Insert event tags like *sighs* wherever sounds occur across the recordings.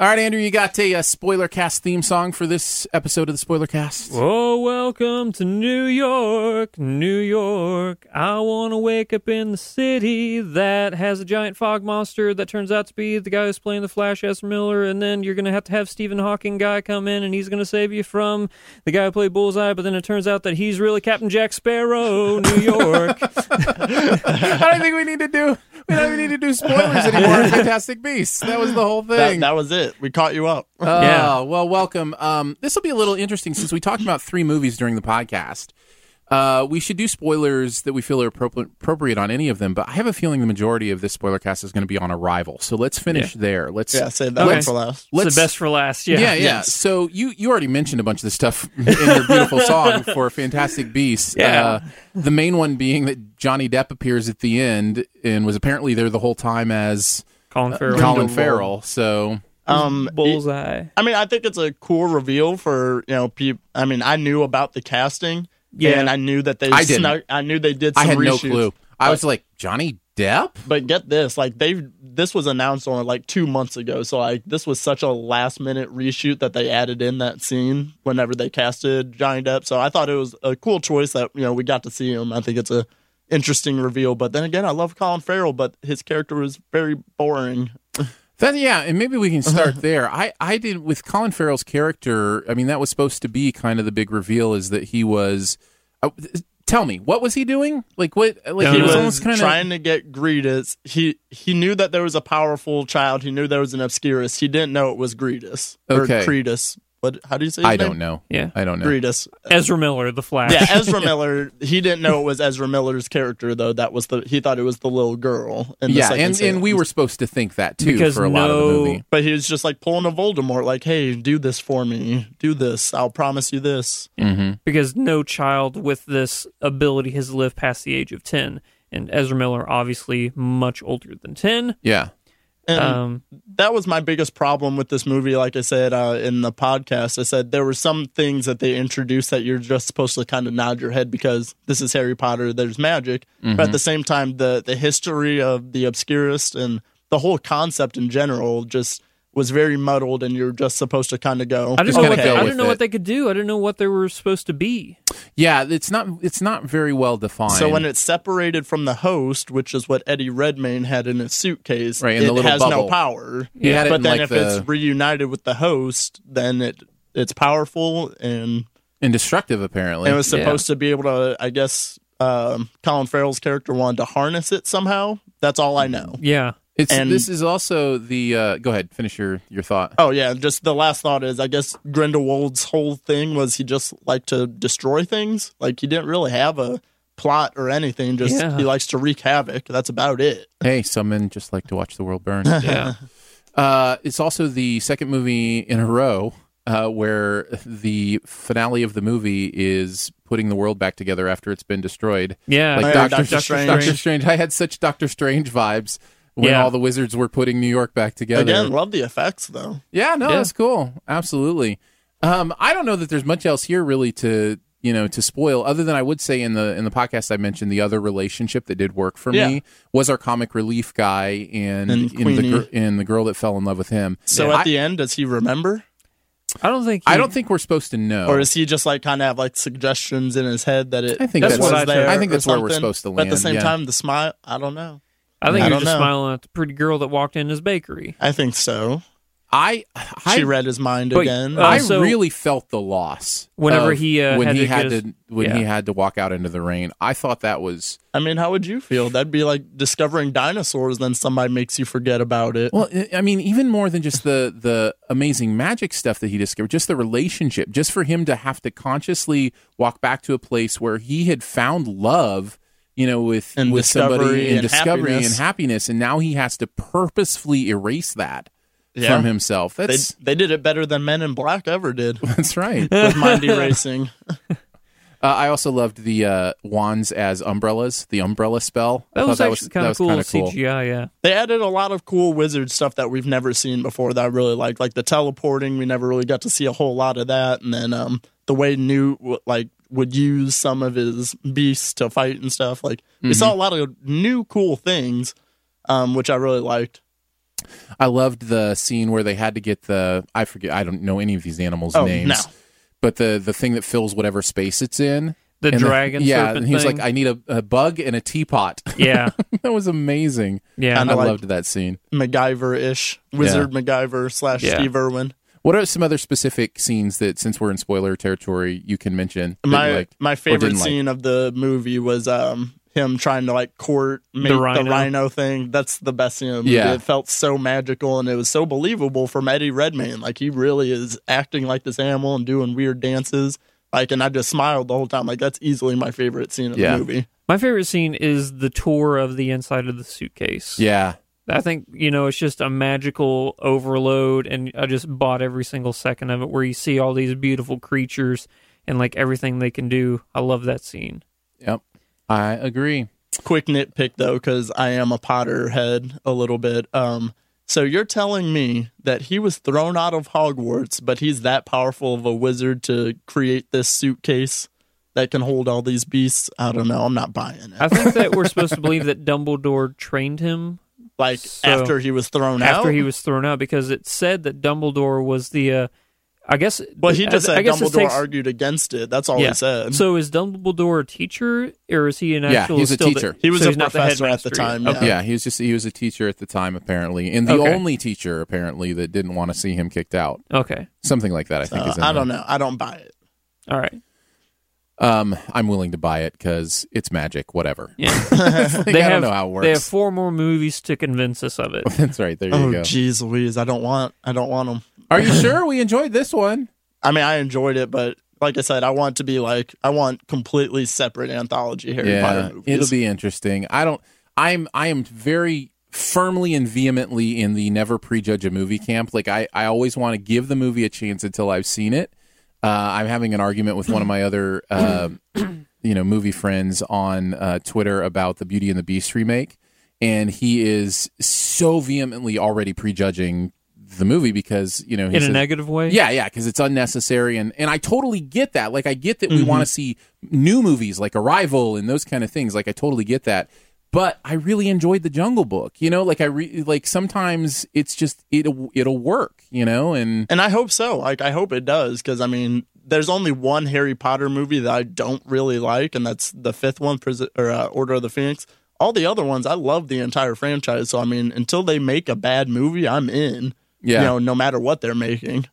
All right, Andrew, you got a, uh spoiler cast theme song for this episode of the spoiler cast. Oh, welcome to New York, New York. I want to wake up in the city that has a giant fog monster that turns out to be the guy who's playing the Flash, Ezra Miller, and then you're going to have to have Stephen Hawking guy come in and he's going to save you from the guy who played Bullseye, but then it turns out that he's really Captain Jack Sparrow, New York. *laughs* *laughs* I don't think we need to do. We don't even need to do spoilers anymore. *laughs* Fantastic Beasts. That was the whole That, thing. that was it. We caught you up. *laughs* Oh, Yeah. well, welcome. Um, this will be a little interesting since we talked about three movies during the podcast. Uh, we should do spoilers that we feel are appropri- appropriate on any of them, but I have a feeling the majority of this spoiler cast is going to be on Arrival. So let's finish there. Let's Yeah, save that Okay. one for last. Let's the best for last. Yeah. yeah, yeah. Yes. So you you already mentioned a bunch of this stuff *laughs* in your beautiful song for Fantastic Beasts. Yeah. Uh, the main one being that Johnny Depp appears at the end and was apparently there the whole time as Colin Farrell. Colin Farrell. So Um, Bullseye. I mean, I think it's a cool reveal for you know people. I mean, I knew about the casting, Yeah. and I knew that they I didn't. snuck. I knew they did. Some I had no reshoots. clue. I was like Johnny Depp. But get this, like they this was announced on like two months ago, so like this was such a last minute reshoot that they added in that scene whenever they casted Johnny Depp. So I thought it was a cool choice that you know we got to see him. I think it's a interesting reveal. But then again, I love Colin Farrell, but his character was very boring. *laughs* That yeah, and maybe we can start there. I I did with Colin Farrell's character. I mean, that was supposed to be kind of the big reveal is that he was. Uh, tell me, what was he doing? Like what? Like he he was, was almost kind of trying to get Greedus. He he knew that there was a powerful child. He knew there was an Obscurus. He didn't know it was Greedus or Okay. Cretus. What? How do you say? His I name? don't know. Yeah. I don't know. Greedus. Ezra Miller, the Flash. Yeah, Ezra *laughs* Miller. He didn't know it was Ezra Miller's character though. That was the he thought it was the little girl. In Yeah, second and scene. and we were supposed to think that too Because for a lot of the movie. But he was just like pulling a Voldemort, like, "Hey, do this for me. Do this. I'll promise you this." Mm-hmm. because no child with this ability has lived past the age of 10 and ezra miller obviously much older than 10 Yeah. And um, that was my biggest problem with this movie. Like I said uh, in the podcast, I said there were some things that they introduced that you're just supposed to kind of nod your head because this is Harry Potter. There's magic, but at the same time, the the history of the Obscurist and the whole concept in general just was very muddled, and you're just supposed to kind of go. i didn't Just know, what they, go I with didn't know it. what they could do i didn't know what they were supposed to be Yeah, it's not it's not very well defined. So when it's separated from the host, which is what Eddie Redmayne had in his suitcase, Right, in it the has bubble. no power. He had it but then like, if the- it's reunited with the host, then it it's powerful and indestructive apparently. it was Yeah. supposed to be able to. I guess um, Colin Farrell's character wanted to harness it somehow. That's all I know. yeah it's and- this is also the uh, go ahead, finish your your thought. Oh yeah, just the last thought is I guess Grindelwald's whole thing was he just liked to destroy things. Like he didn't really have a plot or anything. Just Yeah. he likes to wreak havoc. That's about it. Hey, some men just like to watch the world burn. *laughs* yeah Uh, it's also the second movie in a row uh, where the finale of the movie is putting the world back together after it's been destroyed. yeah Like Oh, yeah, Doctor, Doctor Doctor Strange. Strange. Doctor Strange. I had such Doctor Strange vibes when Yeah. all the wizards were putting New York back together. Again, love the effects though. Yeah, no, Yeah. that's cool. Absolutely. Um, I don't know that there's much else here really to you know to spoil, other than I would say in the in the podcast I mentioned the other relationship that did work for Yeah. me was our comic relief guy and, And in the Queenie. gir- and the girl that fell in love with him. So I, at the end, does he remember, I don't think. I don't think we're supposed to know. or is he just like kind of have like suggestions in his head that it? I think it that's was what I there I think that's where we're supposed to But at the same yeah. time, the smile. I don't know. I think I he don't was just know. smiling at the pretty girl that walked in his bakery. I think so. I I, She read his mind But, again. uh, I so- really felt the loss Whenever of he, uh, when had he to had his- to when he had to walk out into the rain. I thought that was I mean, how would you feel? That'd be like discovering dinosaurs, then somebody makes you forget about it. Well, I- I mean, even more than just the the amazing magic stuff that he discovered, just the relationship, just for him to have to consciously walk back to a place where he had found love, you know, with And with somebody discovery and and discovery happiness. and happiness, and now he has to purposefully erase that Yeah. from himself. They, That's they did it better than Men in Black ever did *laughs* that's right. *laughs* with mind erasing. *laughs* Uh, I also loved the uh, wands as umbrellas, the umbrella spell. That thought was that actually kind of cool kinda cool. CGI. Yeah. They added a lot of cool wizard stuff that we've never seen before that I really liked, like the teleporting. We never really got to see a whole lot of that, and then um, the way Newt w- like would use some of his beasts to fight and stuff. Like we saw a lot of new cool things, um, which I really liked. I loved the scene where they had to get the I forget I don't know any of these animals' Oh, names. no. But the the thing that fills whatever space it's in. The And dragon yeah, and he was thing. like, I need a, a bug and a teapot. *laughs* Yeah. that was amazing. Yeah. I like- loved that scene. MacGyver ish, Wizard MacGyver slash Yeah. Steve Irwin. What are some other specific scenes that, since we're in spoiler territory, you can mention? that you My liked my or favorite didn't like? scene of the movie was um him trying to like court make the rhino. rhino, thing. That's the best scene of the movie. Yeah. It felt so magical and it was so believable from Eddie Redmayne. Like he really is acting like this animal and doing weird dances. Like and I just smiled the whole time. Like that's easily my favorite scene of Yeah. the movie. My favorite scene is the tour of the inside of the suitcase. Yeah. I think, you know, it's just a magical overload, and I just bought every single second of it where you see all these beautiful creatures and like everything they can do. I love that scene. Yep. I agree. Quick nitpick though, because I am a Potter head a little bit. Um so you're telling me that he was thrown out of Hogwarts, but he's that powerful of a wizard to create this suitcase that can hold all these beasts? I don't know. I'm not buying it. I think that we're supposed to *laughs* believe that Dumbledore trained him like So- after he was thrown out. after he was thrown out because it said that Dumbledore was the. Uh, I guess. well, he just I, said I guess Dumbledore takes- argued against it. That's all Yeah. he said. So is Dumbledore a teacher, or is he an actual? Yeah, actual? he's a still the- teacher. He was so a he's not the professor at the time, yeah. Okay. Yeah, he was just he was a teacher at the time apparently, and the Okay. only teacher apparently that didn't want to see him kicked out. Okay. Something like that, I think. Uh, is in I don't know. I don't buy it. All right. Um, I'm willing to buy it because it's magic. Whatever. Yeah. *laughs* *laughs* Like, they I have don't know how it works. they have four more movies to convince us of it. *laughs* That's right. There you Oh, go. jeez, Louise, I don't want. I don't want them. Are you sure we enjoyed this one? I mean, I enjoyed it, but like I said, I want to be like I want completely separate anthology Harry Potter movies. it'll be interesting. I don't. I'm. I am very firmly and vehemently in the never prejudge a movie camp. Like I, I always want to give the movie a chance until I've seen it. Uh, I'm having an argument with one of my other, uh, *clears throat* you know, movie friends on uh, Twitter about the Beauty and the Beast remake, and he is so vehemently already prejudging the movie because you know he In a says- negative way? yeah, yeah, because it's unnecessary, and and I totally get that. Like, I get that we Mm-hmm. want to see new movies like Arrival and those kind of things. Like, I totally get that. But I really enjoyed the Jungle Book. You know, like I re- like sometimes it's just it'll it'll work. You know, and And I hope so. Like I hope it does because I mean, there's only one Harry Potter movie that I don't really like, and that's the fifth one, or uh, Order of the Phoenix. All the other ones, I love the entire franchise. So I mean, until they make a bad movie, I'm in. Yeah. You know, no matter what they're making.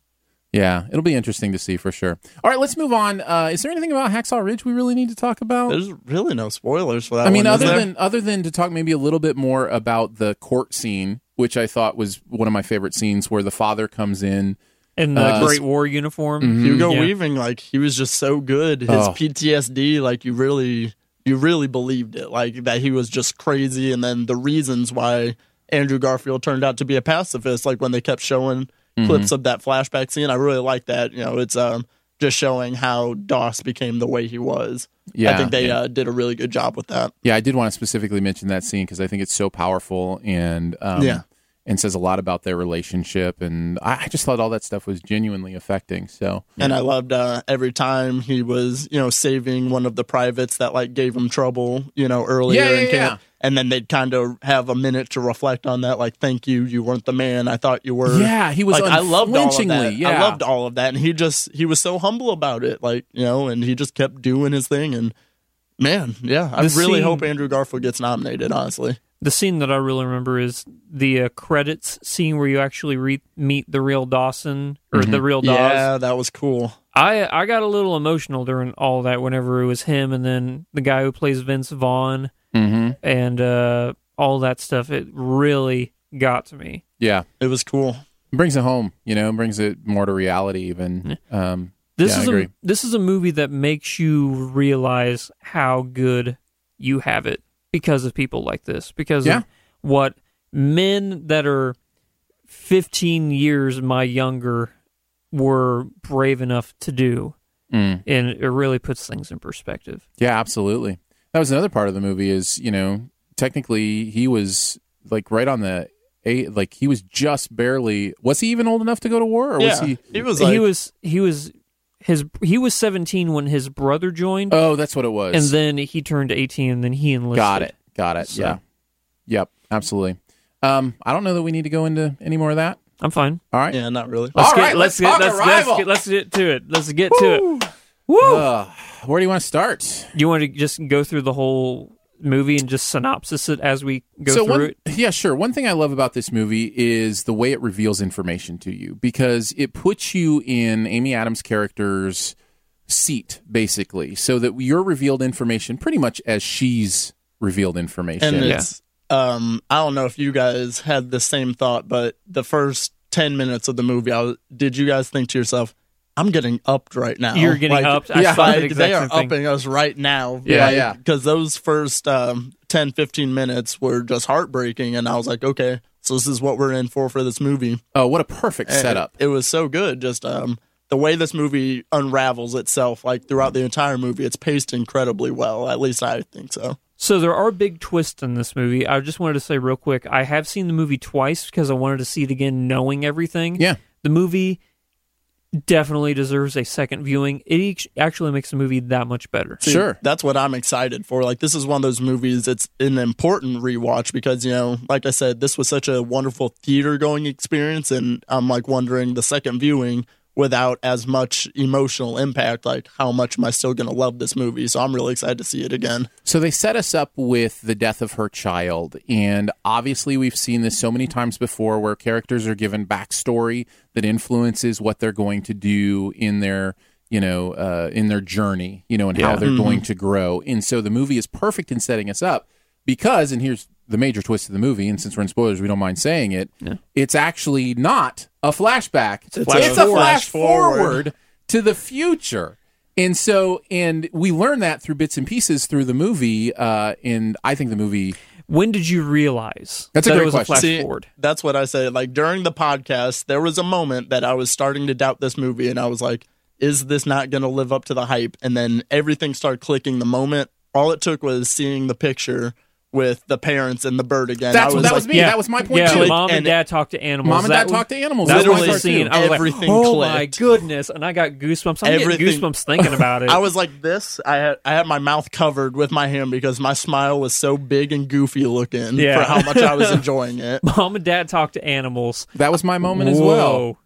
Yeah, it'll be interesting to see for sure. All right, let's move on. Uh, is there anything about Hacksaw Ridge we really need to talk about? There's really no spoilers for that. I mean, one, other than other than to talk maybe a little bit more about the court scene, which I thought was one of my favorite scenes, where the father comes in. In the Uh, Great War uniform. Hugo Yeah. Weaving, like he was just so good. His Oh. PTSD, like you really, you really believed it, like that he was just crazy, and then the reasons why Andrew Garfield turned out to be a pacifist, like when they kept showing Mm-hmm. clips of that flashback scene. I really like that. You know, it's um just showing how Doss became the way he was. Yeah, I think they yeah. uh, did a really good job with that. Yeah, I did want to specifically mention that scene because I think it's so powerful and um, Yeah. And says a lot about their relationship. And I, I just thought all that stuff was genuinely affecting. So And I loved uh, every time he was, you know, saving one of the privates that like gave him trouble, you know, earlier Yeah, yeah, in camp. yeah. And then they'd kind of have a minute to reflect on that, like, "Thank you, you weren't the man I thought you were." Yeah, he was like, I loved all of that. yeah. I loved all of that, and he just he was so humble about it, like you know, and he just kept doing his thing. And man, yeah, I The really scene- hope Andrew Garfield gets nominated. Honestly, The scene that I really remember is the uh, credits scene where you actually re- meet the real Dawson or the real Dawes. yeah, that was cool. I I got a little emotional during all that whenever it was him and then the guy who plays Vince Vaughn Mhm. and uh, all that stuff. It really got to me. yeah, It was cool. it brings it home. You know, brings it more to reality. Even um, This Yeah, I is agree. a this is a movie that makes you realize how good you have it because of people like this. Because Yeah. of what men that are 15 years my younger were brave enough to do. Mm. And it really puts things in perspective. Yeah, absolutely. That was another part of the movie. Is you know, technically he was like right on the eight. Like he was just barely. Was he even old enough to go to war, or was yeah, he? he was like, he was he was his he was 17 when his brother joined Oh, that's what it was. and then he turned 18 and then he enlisted. got it. Got it. So- Yeah. Yep. Absolutely. Um, I don't know that we need to go into any more of that. I'm fine. All right. yeah, not really. Let's All get right, let's, let's get talk let's, let's get let's get to it. Let's get to it. Woo! Uh, where do you want to start? you want to just go through the whole movie and just synopsis it as we go so through one, it? yeah, sure. One thing I love about this movie is the way it reveals information to you because it puts you in Amy Adams' character's seat, basically, so that you're revealed information pretty much as she's revealed information. And Yeah. it's um I don't know if you guys had the same thought, but the first ten minutes of the movie, I was, did you guys think to yourself, I'm getting upped right now. You're getting Like, upped. I Yeah, thought *laughs* that like, exact they are same thing. upping us right now. Yeah, yeah. Because those first um, 10, 15 minutes were just heartbreaking, and I was like, okay, so this is what we're in for for this movie. oh, what a perfect And setup! It, was so good. Just um, the way this movie unravels itself, like throughout the entire movie, it's paced incredibly well. At least I think so. So there are big twists in this movie. I just wanted to say real quick, I have seen the movie twice because I wanted to see it again knowing everything. Yeah. The movie definitely deserves a second viewing. It each- actually makes the movie that much better. See, Sure. That's what I'm excited for. Like this is one of those movies it's an important rewatch because, you know, like I said, this was such a wonderful theater going experience and I'm like wondering the second viewing without as much emotional impact, like how much am I still gonna love this movie? So I'm really excited to see it again. So they set us up with the death of her child, and obviously we've seen this so many times before, where characters are given backstory that influences what they're going to do in their, you know, uh, in their journey, you know, and how they're going to grow. And so the movie is perfect in setting us up because, and here's the major twist of the movie, and since we're in spoilers, we don't mind saying it. It's actually not a flashback; it's, a a flash flash forward. forward to the future. And so, and we learn that through bits and pieces through the movie. Uh, and I think the movie, When did you realize That's a that great it was question. a flash See, forward? That's what I said. Like during the podcast, there was a moment that I was starting to doubt this movie, and I was like, "Is this not going to live up to the hype?" And then everything started clicking. The moment, all it took was seeing the picture with the parents and the bird again. That's I was that was like, me. That was my point Yeah, too. mom and And- dad talk to animals. Mom and dad was- talk to animals. That That's was my the scene. too. I was Everything like, "Oh my goodness!" And I got goosebumps. I'm Everything- getting goosebumps thinking about it. *laughs* I was like this. I had I had my mouth covered with my hand because my smile was so big and goofy looking Yeah. for how much I was *laughs* enjoying it. mom and dad talk to animals. that was my moment as well.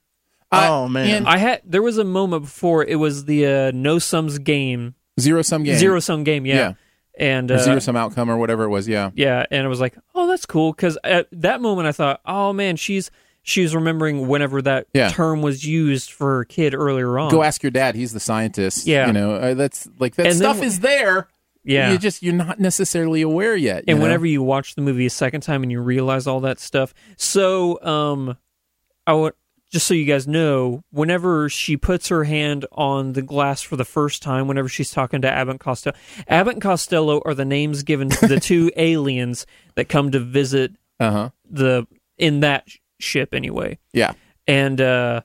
I- Oh, man. and I had there was a moment before it was the uh, no sums game, zero sum game, zero sum game, yeah, Yeah. And uh, zero sum outcome, or whatever it was. Yeah, yeah, and it was like, oh, that's cool because at that moment I thought, oh man, she's she's remembering whenever that Yeah. term was used for her kid earlier on. go ask your dad. He's the scientist. Yeah. you know uh, that's like that And stuff wh- is there. yeah, you just you're not necessarily aware yet. and know? whenever you watch the movie a second time and you realize all that stuff so um i would just so you guys know whenever she puts her hand on the glass for the first time whenever she's talking to abbott and costello abbott and costello are the names given to the two *laughs* aliens that come to visit uh huh, the in that ship anyway yeah, and uh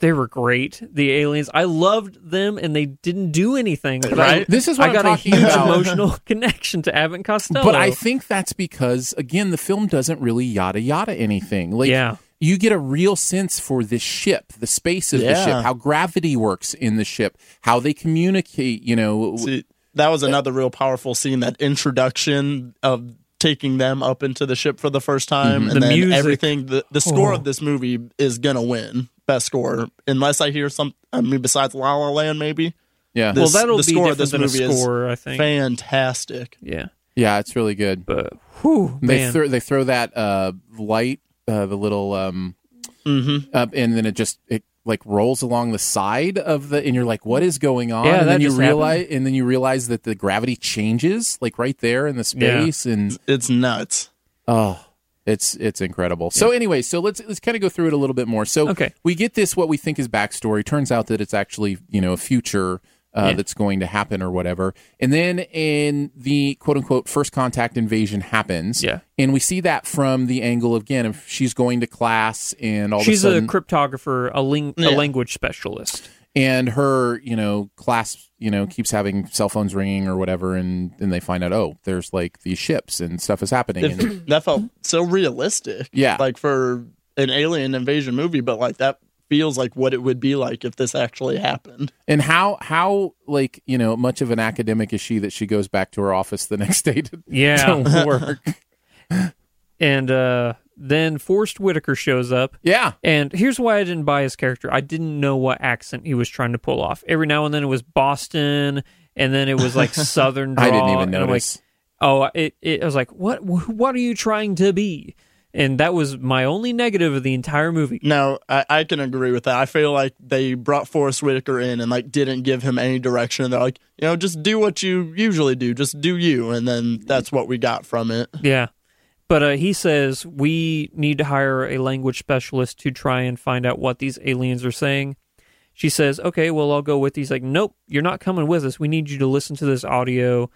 they were great. The aliens, I loved them, and they didn't do anything. But I, Right? This is what I I'm got a huge about. emotional *laughs* connection to Abbott and Costello. But I think that's because again, the film doesn't really yada yada anything. Like Yeah. You get a real sense for this ship, the space of the ship, how gravity works in the ship, how they communicate. You know, See, that was another real powerful scene. That introduction of taking them up into the ship for the first time, and The then music. everything. The, the score Oh. of this movie is gonna win best score, unless I hear some. I mean, besides La La Land, maybe. yeah, This- well, that'll be the be score of different this than a movie is score. I think. Fantastic. Yeah, yeah, it's really good. but whew, They man. throw they throw that uh, light, uh, the little um, Mm-hmm. up, and then it just it like rolls along the side of the, and you're like, what is going on? Yeah, and that then you just realize, and then you realize that the gravity changes, like right there in the Yeah. space, and It's nuts. Oh, it's it's incredible. So anyway, so let's let's kind of go through it a little bit more. So Okay. we get this what we think is backstory. Turns out that it's actually you know a future. Uh, Yeah. That's going to happen or whatever, and then in the quote unquote first contact invasion happens, Yeah. and we see that from the angle of, again if she's going to class and all She's of a a cryptographer, a, ling- Yeah. a language specialist. and her you know class you know keeps having cell phones ringing or whatever, and then they find out oh there's like these ships and stuff is happening, and *clears throat* that felt so realistic. Yeah. like for an alien invasion movie, but like that feels like what it would be like if this actually happened. And how how like you know much of an academic is she that she goes back to her office the next day to, *laughs* Yeah. to work? *laughs* And uh, then Forest Whitaker shows up. yeah, And here's why I didn't buy his character. I didn't know what accent he was trying to pull off. Every now and then it was Boston, and then it was like *laughs* Southern. Draw, I didn't even and I'm like, notice. oh, it, it. I was like, what? What are you trying to be? And that was my only negative of the entire movie. No, I, I can agree with that. I feel like they brought Forest Whitaker in and like didn't give him any direction. They're like, you know, just do what you usually do, just do you, and then that's what we got from it. Yeah. But uh, he says we need to hire a language specialist to try and find out what these aliens are saying. She says, "Okay, well, I'll go with." you." He's like, "Nope, you're not coming with us. We need you to listen to this audio."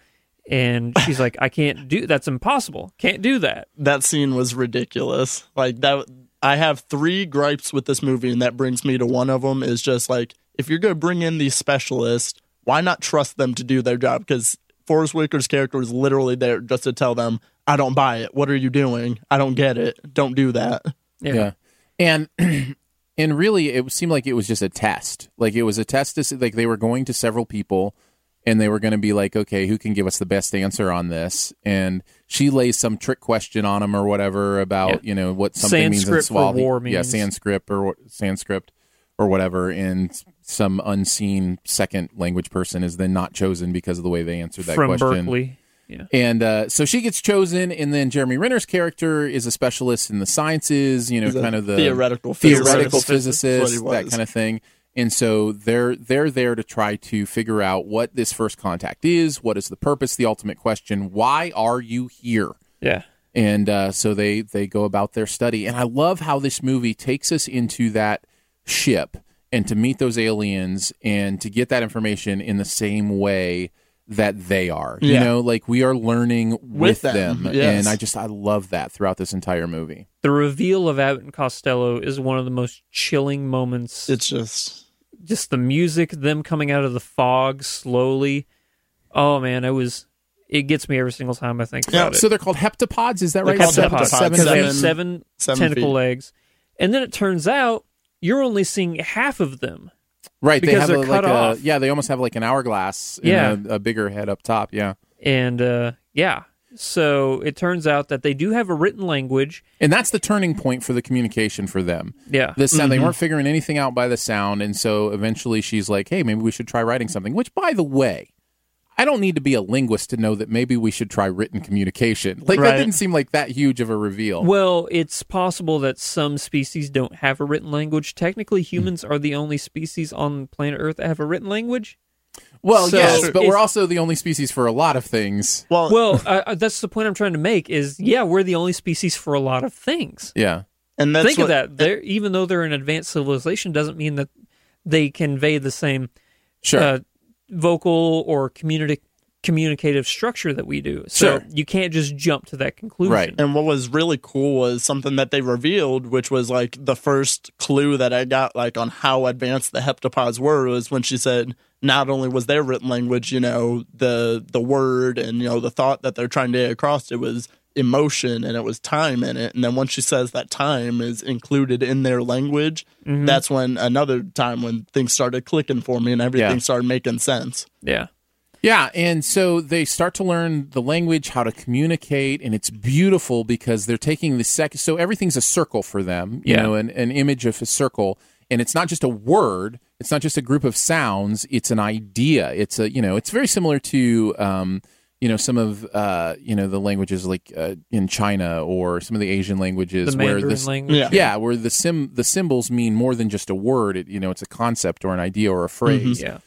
And she's like, "I can't do. That's impossible. Can't do that." *laughs* That scene was ridiculous. Like that. I have three gripes with this movie, and that brings me to one of them. Is just like if you're going to bring in these specialists, why not trust them to do their job? Because Forest Whitaker's character is literally there just to tell them, "I don't buy it. What are you doing? I don't get it. Don't do that." yeah, and *clears throat* and really it seemed like it was just a test. Like it was a test to see, like they were going to several people. And they were going to be like, okay, who can give us the best answer on this? And she lays some trick question on him or whatever about, Yeah. you know, what something means in Sanskrit for Swahili. war Yeah. Sanskrit or Sanskrit or whatever. And some unseen second language person is then not chosen because of the way they answered that From question. Berkeley. Yeah. And uh, so she gets chosen, and then Jeremy Renner's character is a specialist in the sciences, you know, He's kind of the theoretical theoretical physicist. physicist, That's what he that kind of thing. And so they're they're there to try to figure out what this first contact is, what is the purpose, the ultimate question, why are you here? Yeah. and uh, so they they go about their study and i love how this movie takes us into that ship and to meet those aliens and to get that information in the same way that they are you know like we are learning with, them, them, yes. and i just i love that throughout this entire movie The reveal of Abbott and Costello is one of the most chilling moments. It's just just the music, them coming out of the fog slowly. Oh man, it was. It gets me every single time I think Yeah, about it. so they're called heptapods is that They're right called Seven- seven- they have seven- seven, tentacle feet. legs, and then it turns out you're only seeing half of them. right they because have a, they're cut like off. a yeah they almost have like an hourglass and Yeah. a, a bigger head up top yeah And uh, yeah, so it turns out that they do have a written language. and that's the turning point for the communication for them Yeah, the sound. They Mm-hmm. weren't figuring anything out by the sound, and so eventually she's like, "Hey, maybe we should try writing something." Which, by the way, I don't need to be a linguist to know that maybe we should try written communication. Like that didn't seem like that huge of a reveal. Well, it's possible that some species don't have a written language. Technically, humans are the only species on planet Earth that have a written language. Well, So yes, but we're also the only species for a lot of things. well, Well, uh, uh, that's the point I'm trying to make. Is yeah, we're the only species for a lot of things. Yeah, and that's Think what, of that. They're, even though they're an advanced civilization, doesn't mean that they convey the same sure. uh, vocal or communic- communicative structure that we do. So Sure. you can't just jump to that conclusion. Right. And what was really cool was something that they revealed, which was like the first clue that I got, like on how advanced the heptapods were, was when she said not only was their written language, you know, the the word and you know the thought that they're trying to get across, it was emotion and it was time in it. And then once she says that time is included in their language, mm-hmm. that's when another time when things started clicking for me and everything Yeah. started making sense. Yeah. Yeah, and so they start to learn the language, how to communicate, and it's beautiful because they're taking the second. So everything's a circle for them, you Yeah. know, an, an image of a circle, and it's not just a word. It's not just a group of sounds. It's an idea. It's a you know, it's very similar to um, you know some of uh, you know the languages like uh, in China or some of the Asian languages The where Mandarin this language. Yeah. yeah, where the sim the symbols mean more than just a word. It, you know, it's a concept or an idea or a phrase. Yeah.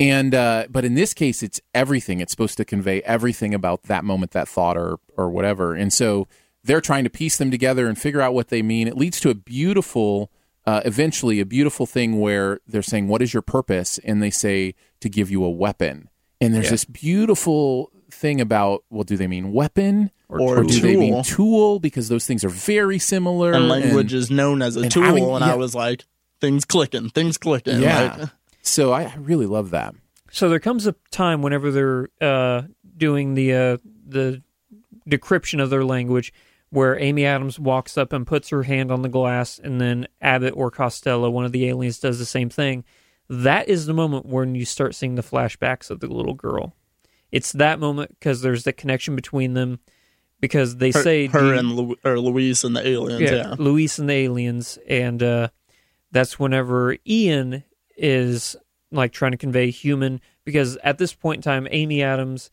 And uh, but in this case, it's everything. It's supposed to convey everything about that moment, that thought, or or whatever. And so they're trying to piece them together and figure out what they mean. It leads to a beautiful, uh, eventually, a beautiful thing where they're saying, "What is your purpose?" And they say, "To give you a weapon." And there's Yeah. this beautiful thing about, well, do they mean weapon Or do they mean tool. tool? Because those things are very similar. And language is known as a and tool. having- and yeah. I was like, things clicking, things clicking. yeah. Like, *laughs* so I I really love that. So there comes a time whenever they're uh, doing the uh, the decryption of their language, where Amy Adams walks up and puts her hand on the glass, and then Abbott or Costello, one of the aliens, does the same thing. That is the moment when you start seeing the flashbacks of the little girl. It's that moment because there's the connection between them. Because they her, say her do and Lu- or Louise and the aliens. yeah, Yeah. Louise and the aliens, and uh, that's whenever Ian is like trying to convey human. Because at this point in time, Amy Adams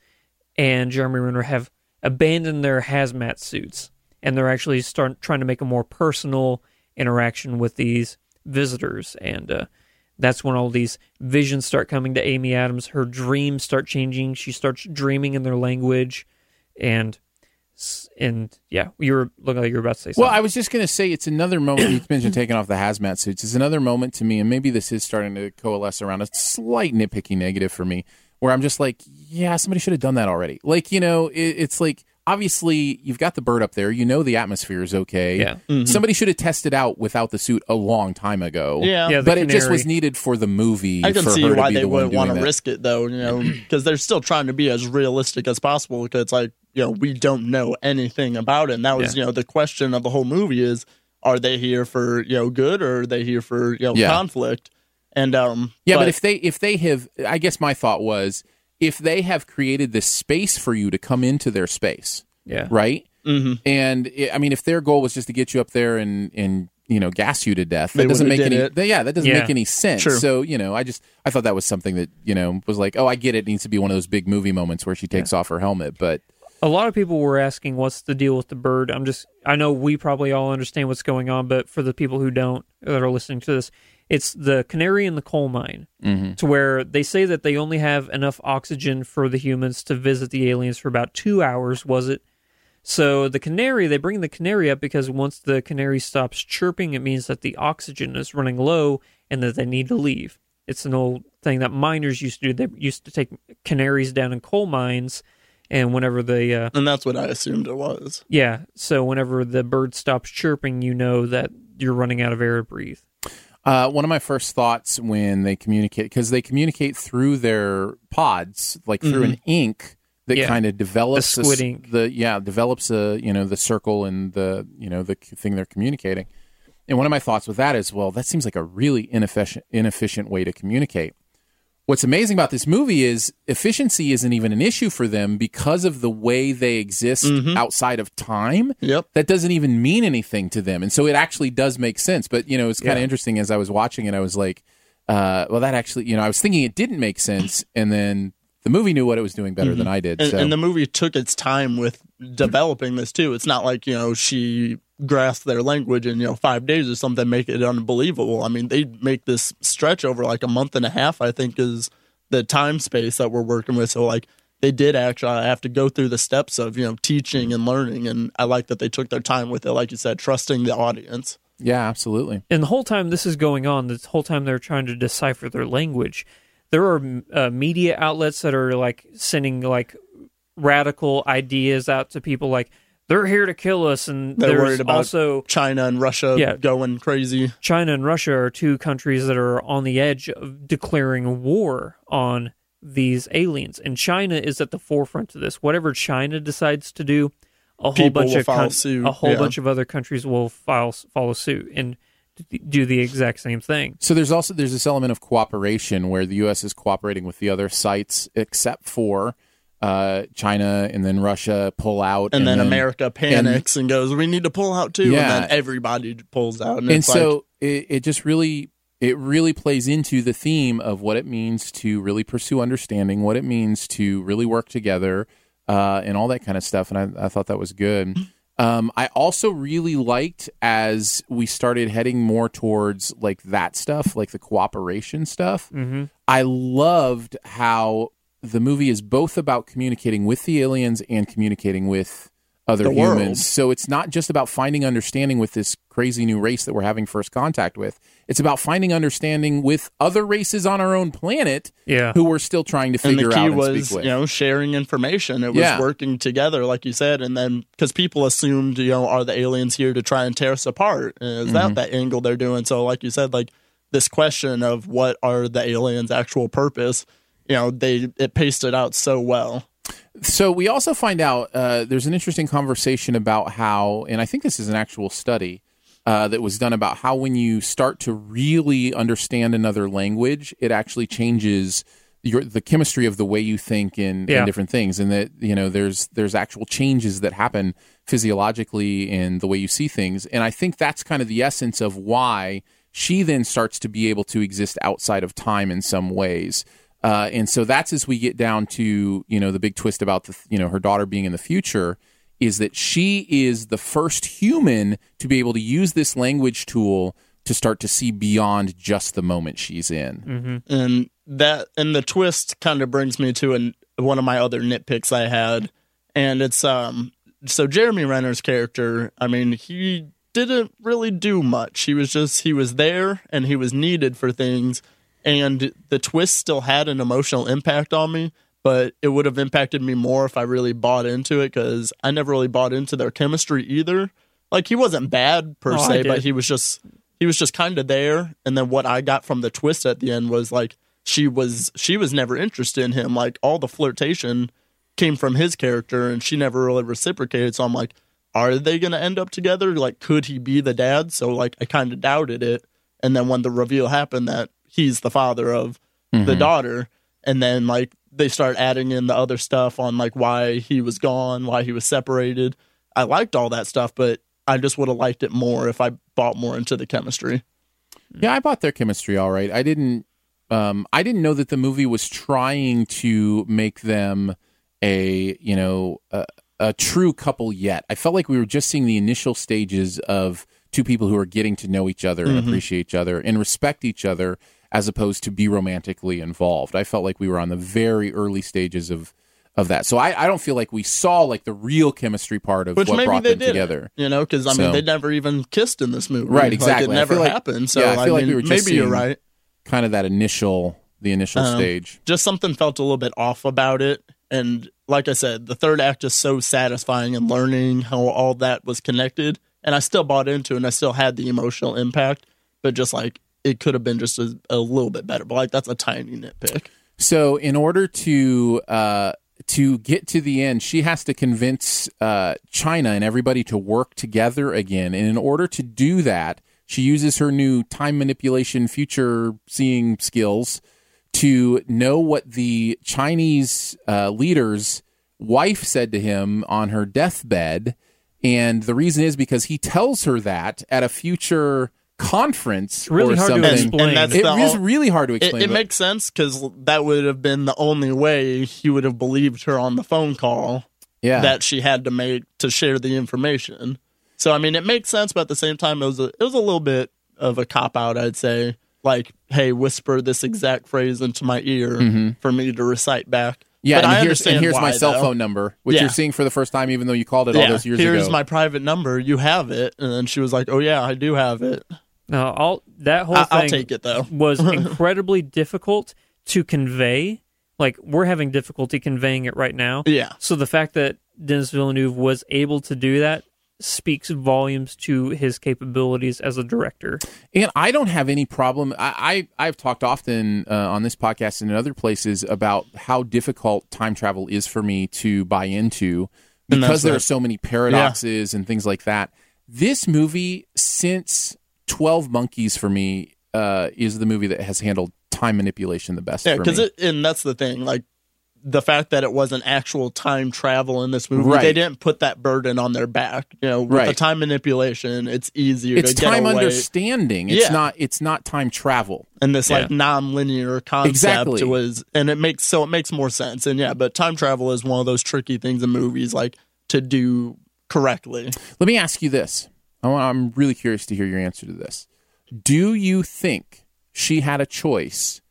and Jeremy Renner have abandoned their hazmat suits, and they're actually start trying to make a more personal interaction with these visitors, and uh, that's when all these visions start coming to Amy Adams. Her dreams start changing. She starts dreaming in their language, and and yeah, you were looking like you were about to say something. Well, I was just going to say it's another moment. You mentioned taking off the hazmat suits. It's another moment to me, and maybe this is starting to coalesce around a slight nitpicky negative for me, where I'm just like, yeah, somebody should have done that already. Like, you know, it, it's like obviously you've got the bird up there. You know the atmosphere is okay. Yeah. Mm-hmm. Somebody should have tested out without the suit a long time ago. Yeah. Yeah, the but it just was needed for the movie. I can for see her why they the wouldn't want to risk it, though, you know, because they're still trying to be as realistic as possible. Because it's like, you know, we don't know anything about it. And that was, Yeah. you know, the question of the whole movie is are they here for, you know, good or are they here for, you know, Yeah. conflict? And, um, Yeah, but, if they if they have, I guess my thought was if they have created this space for you to come into their space, yeah. right? Mhm. And it, I mean, if their goal was just to get you up there and and you know gas you to death, They that doesn't make any. it. Yeah, that doesn't Yeah. make any sense. True. So you know, I just I thought that was something that you know was like, oh, I get it. it needs to be one of those big movie moments where she takes off her helmet, but A lot of people were asking what's the deal with the bird. I'm just I know we probably all understand what's going on, but for the people who don't that are listening to this, it's the canary in the coal mine. Mm-hmm. To where they say that they only have enough oxygen for the humans to visit the aliens for about 2 hours, was it? So the canary, they bring the canary up because once the canary stops chirping, it means that the oxygen is running low and that they need to leave. It's an old thing that miners used to do. They used to take canaries down in coal mines, and whenever the uh, and that's what I assumed it was. yeah, so whenever the bird stops chirping, you know that you're running out of air to breathe. Uh, one of my first thoughts when they communicate, because they communicate through their pods, like through an ink that Yeah. kind of develops The a s- squid ink. The yeah, develops a you know the circle and the you know the thing they're communicating. And one of my thoughts with that is, well, that seems like a really inefficient inefficient way to communicate. What's amazing about this movie is efficiency isn't even an issue for them because of the way they exist outside of time Yep. that doesn't even mean anything to them. And so it actually does make sense. But, you know, it's kind of Yeah. interesting as I was watching it, I was like, uh, well, that actually, you know, I was thinking it didn't make sense. And then the movie knew what it was doing better than mm-hmm. I did. And, so. and the movie took its time with developing this too. It's not like you know she grasped their language in you know five days or something, make it unbelievable. I mean, they make this stretch over like a month and a half. I think is the time space that we're working with. So like they did actually uh, have to go through the steps of you know teaching and learning, and I like that they took their time with it. Like you said, trusting the audience. yeah, absolutely. And the whole time this is going on, the whole time they're trying to decipher their language, there are uh, media outlets that are like sending like radical ideas out to people like they're here to kill us and They're there's worried about also China and Russia Yeah. going crazy. China and Russia are two countries that are on the edge of declaring war on these aliens, and China is at the forefront of this. Whatever China decides to do, a whole People bunch of suit, a whole yeah. bunch of other countries will file, follow suit and do the exact same thing. So there's also there's this element of cooperation where the U.S. is cooperating with the other sites, except for uh, China, and then Russia pull out, And, then, America panics and, goes, "We need to pull out too." Yeah. And then everybody pulls out, and, and it's so like, it, it just really it really plays into the theme of what it means to really pursue understanding, what it means to really work together, uh, and all that kind of stuff. And I, I thought that was good. Um, I also really liked as we started heading more towards like that stuff, like the cooperation stuff. Mm-hmm. I loved how the movie is both about communicating with the aliens and communicating with other The humans. world. So it's not just about finding understanding with this crazy new race that we're having first contact with. It's about finding understanding with other races on our own planet Yeah. who we're still trying to and figure the key out and was speak with. you know sharing information. It was Yeah. working together, like you said, and then because people assumed you know are the aliens here to try and tear us apart? Is Mm-hmm. that that angle they're doing? So, like you said, like this question of what are the aliens' actual purpose? You know, they it paced it out so well. So we also find out uh, there's an interesting conversation about how, and I think this is an actual study uh, that was done about how when you start to really understand another language, it actually changes your the chemistry of the way you think in, in Yeah. different things, and that you know there's there's actual changes that happen physiologically in the way you see things, and I think that's kind of the essence of why she then starts to be able to exist outside of time in some ways. Uh, and so that's as we get down to you know the big twist about the you know her daughter being in the future is that she is the first human to be able to use this language tool to start to see beyond just the moment she's in. and that and the twist kind of brings me to an, one of my other nitpicks I had, and it's um so Jeremy Renner's character. I mean, he didn't really do much. He was just he was there and he was needed for things, and the twist still had an emotional impact on me. But it would have impacted me more if I really bought into it because I never really bought into their chemistry either. Like he wasn't bad per Oh, se, but he was just he was just kind of there. And then what i got from the twist at the end was like she was she was never interested in him. Like all the flirtation came from his character and she never really reciprocated. So i'm like are they going to end up together? Like could he be the dad? So like i kind of doubted it. And then when the reveal happened that he's the father of the daughter. And then like they start adding in the other stuff on like why he was gone why he was separated. I liked all that stuff but i just would have liked it more if i bought more into the chemistry. Yeah, I bought their chemistry all right. I didn't um I didn't know that the movie was trying to make them a, you know, a, a true couple yet. I felt like we were just seeing the initial stages of two people who are getting to know each other and appreciate each other and respect each other as opposed to be romantically involved. I felt like we were on the very early stages of of that. So I, I don't feel like we saw like the real chemistry part of which what brought them did together. you know because i So- mean they never even kissed in this movie Right, Like, exactly. it never like- happened so yeah, I i, feel like mean we were just maybe you're right Kind of that initial the initial Um, stage. just something felt a little bit off about it. And like I said, the third act is so satisfying and learning how all that was connected. And I still bought into it and I still had the emotional impact, but just like it could have been just a, a little bit better. But like that's a tiny nitpick. So, in order to uh, to get to the end, she has to convince uh, China and everybody to work together again. And in order to do that, she uses her new time manipulation, future seeing skills to know what the Chinese uh, leader's wife said to him on her deathbed. And the reason is because he tells her that at a future conference really or hard to explain. And that's It the is really hard to It, explain. it but- makes sense because that would have been the only way he would have believed her on the phone call yeah. that she had to make to share the information. So I mean, it makes sense, but at the same time, it was a, it was a little bit of a cop out, I'd say. Like, hey, whisper this exact phrase into my ear for me to recite back. Mm-hmm. Yeah, but and I here's, understand and here's why, my cell though. phone number, which Yeah. you're seeing for the first time, even though you called it all those years here's ago. Here's my private number. You have it, and then she was like, "Oh yeah, I do have it. Now, all that whole I- I'll thing take it though." was *laughs* incredibly difficult to convey. Like we're having difficulty conveying it right now. Yeah. So the fact that Denis Villeneuve was able to do that speaks volumes to his capabilities as a director. And I don't have any problem. I, I have talked often uh, on this podcast and in other places about how difficult time travel is for me to buy into because there it. are so many paradoxes and things like that. This movie, since Twelve Monkeys, for me, uh, is the movie that has handled time manipulation the best. Yeah, because and that's the thing. Like the fact that it wasn't actual time travel in this movie, Right. they didn't put that burden on their back. You know, with the Right. time manipulation, it's easier it's to get time understanding. It's Yeah. not. It's not time travel. and this like non-linear concept Exactly. was and it makes so it makes more sense and yeah but time travel is one of those tricky things in movies like to do correctly Let me ask you this. I want, I'm really curious to hear your answer to this. Do you think she had a choice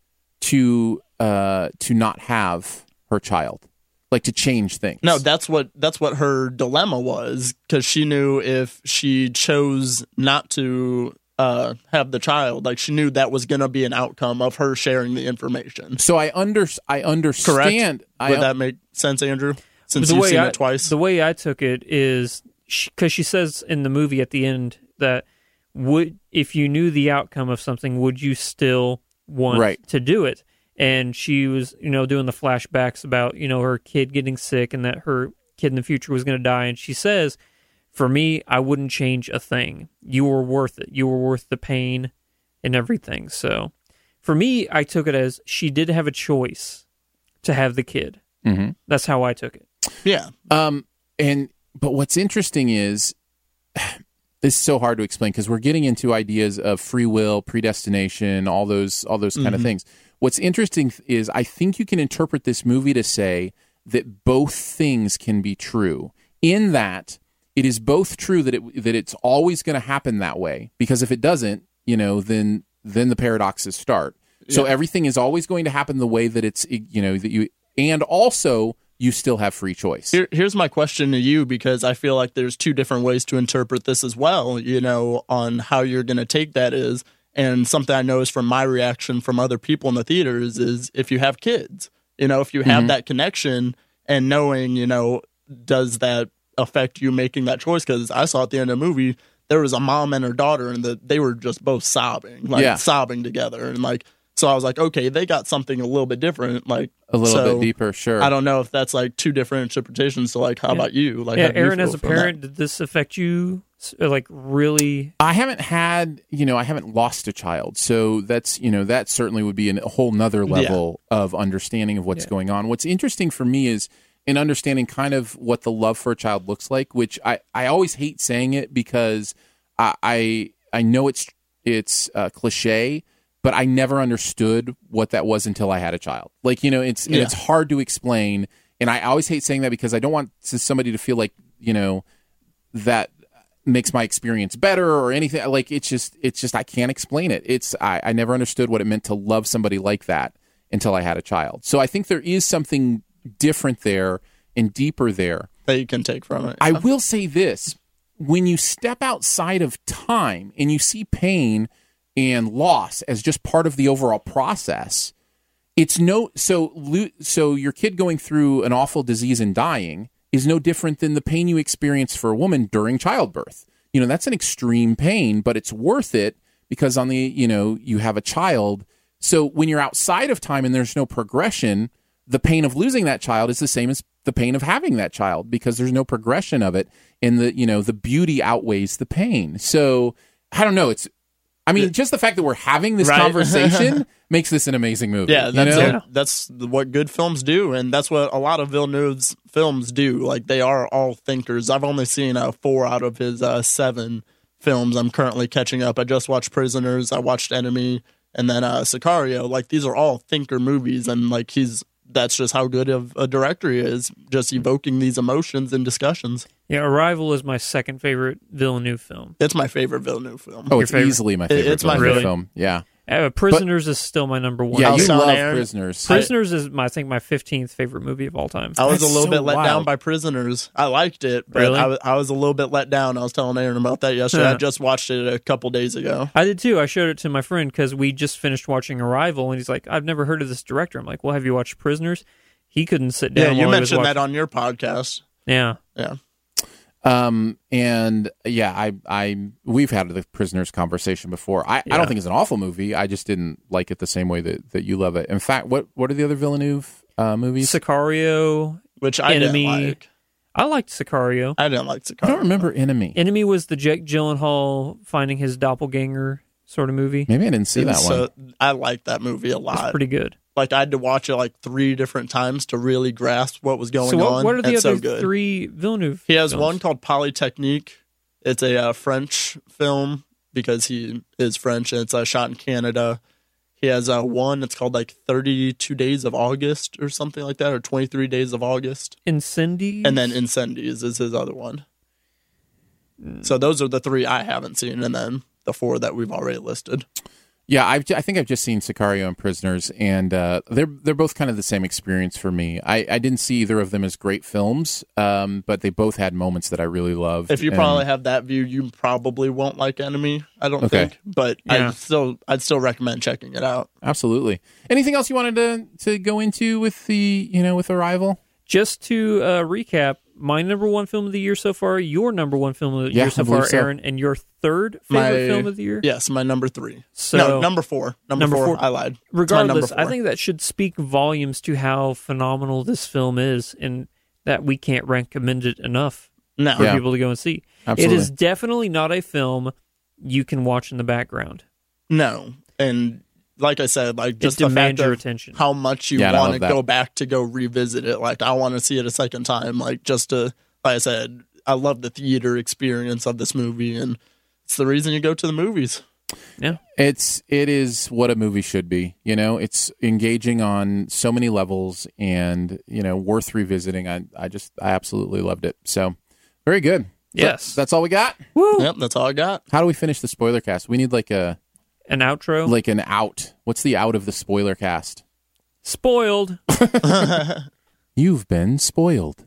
to uh, to not have her child, like to change things? no that's what that's what her dilemma was because she knew if she chose not to uh have the child like she knew that was going to be an outcome of her sharing the information So I under I correct understand. I, would that make sense andrew since the you've way seen I, it twice The way I took it is because she, says in the movie at the end that would if you knew the outcome of something, would you still want Right. to do it? And she was, you know, doing the flashbacks about you know her kid getting sick and that her kid in the future was going to die, and she says, "For me, I wouldn't change a thing. You were worth it. You were worth the pain and everything." So, for me, I took it as she did have a choice to have the kid. Mhm. That's how I took it. yeah Um, and but what's interesting is *sighs* this is so hard to explain because we're getting into ideas of free will, predestination, all those all those kind of mm-hmm. things. What's interesting is I think you can interpret this movie to say that both things can be true. In that it is both true that it that it's always going to happen that way because if it doesn't, you know, then then the paradoxes start. So everything is always going to happen the way that it's you know that you and also you still have free choice. Here, here's my question to you because I feel like there's two different ways to interpret this as well, you know, on how you're going to take that is. And something I know is from my reaction from other people in the theaters is if you have kids, you know, if you have mm-hmm. that connection and knowing, you know, does that affect you making that choice? Because I saw at the end of the movie, there was a mom and her daughter, and the, they were just both sobbing, like Yeah. sobbing together. And like, so I was like, okay, they got something a little bit different. Like, a little so- bit deeper, sure. I don't know if that's like two different interpretations. So, like, how about you? Like, yeah, how you Aaron, as a from that? parent, did this affect you? Like really? I haven't had, you know, I haven't lost a child. So that's, you know, that certainly would be a whole nother level of understanding of what's going on. What's interesting for me is in understanding kind of what the love for a child looks like, which I, I always hate saying it because I, I, I know it's, it's uh, cliche, but I never understood what that was until I had a child. Like, you know, it's, and Yeah. it's hard to explain. And I always hate saying that because I don't want somebody to feel like, you know, that makes my experience better or anything like it's just it's just i can't explain it it's I, I never understood what it meant to love somebody like that until i had a child so i think there is something different there and deeper there that you can take from it. i will say this when you step outside of time and you see pain and loss as just part of the overall process it's no so so your kid going through an awful disease and dying is no different than the pain you experience for a woman during childbirth. You know, that's an extreme pain, but it's worth it because on the, you know, you have a child. So when you're outside of time and there's no progression, the pain of losing that child is the same as the pain of having that child because there's no progression of it and the, you know, the beauty outweighs the pain. So I don't know, it's I mean, just the fact that we're having this Right. *laughs* conversation makes this an amazing movie. Yeah, you that's know? it. that's what good films do, and that's what a lot of Villeneuve's films do. Like they are all thinkers. I've only seen uh, four out of his uh, seven films. I'm currently catching up. I just watched Prisoners. I watched Enemy, and then uh, Sicario. Like these are all thinker movies, and like he's that's just how good of a director he is, just evoking these emotions in discussions. Yeah, Arrival is my second favorite Villeneuve film. It's my favorite Villeneuve film. Oh, Your it's favorite? easily my It- favorite it's my Villeneuve favorite. film. Yeah. Uh, Prisoners is still my number one. Yeah, you House on love Air. Prisoners. Prisoners is my, I think my fifteenth favorite movie of all time. I was That's a little so bit let down by Prisoners. I liked it, but Really? I, was, I was a little bit let down. I was telling Aaron about that yesterday. Huh. I just watched it a couple days ago. I did too. I showed it to my friend because we just finished watching Arrival, and he's like, "I've never heard of this director." I'm like, "Well, have you watched Prisoners?" He couldn't sit down. Yeah, you while he was mentioned that on your podcast. Yeah, Yeah. Um, and yeah, I, I, we've had the prisoners conversation before. I, I don't think it's an awful movie. I just didn't like it the same way that, that you love it. In fact, what, what are the other Villeneuve uh, movies? Sicario. Which I Enemy. didn't like. I liked Sicario. I didn't like Sicario. I don't remember Enemy. Enemy was the Jake Gyllenhaal finding his doppelganger sort of movie. Maybe I didn't see that so one. I liked that movie a It's lot. pretty good. like I had to watch it like three different times to really grasp what was going So what, on. what are the It's other so good. three Villeneuve? He has films? one called Polytechnique. It's a uh, French film because he is French and it's uh, shot in Canada. He has uh, one that's called like 32 Days of August or something like that, or 23 Days of August. Incendies. And then Incendies is his other one. Hmm. So those are the three I haven't seen, and then the four that we've already listed. Yeah, I've, I think I've just seen Sicario and Prisoners, and uh, they're they're both kind of the same experience for me. I, I didn't see either of them as great films, um, but they both had moments that I really loved. If you and- probably have that view, you probably won't like Enemy. I don't Okay. think, but Yeah. I'd still I'd still recommend checking it out. absolutely. Anything else you wanted to to go into with the you know with Arrival? Just to uh, recap, my number one film of the year so far, your number one film of the Yeah, year so far, so. Aaron, and your third favorite My- film of the year. Yes, my number three. So no, number four. Number, Number four, four. I lied. Regardless, I think that should speak volumes to how phenomenal this film is, and that we can't recommend it enough no. for Yeah. people to go and see. Absolutely. It is definitely not a film you can watch in the background. No, and like I said, like It just the fact your of attention. how much you Yeah, want to go back to go revisit it. Like I want to see it a second time. Like just to, like I said, I love the theater experience of this movie, and it's the reason you go to the movies. Yeah, It's it is what a movie should be. You know, it's engaging on so many levels, and you know, worth revisiting. I I just I absolutely loved it. So very good. So Yes. that's all we got. Yep, that's all I got. How do we finish the spoiler cast? We need like a an outro. like an out. What's the out of the spoiler cast? Spoiled. *laughs* *laughs* You've been spoiled.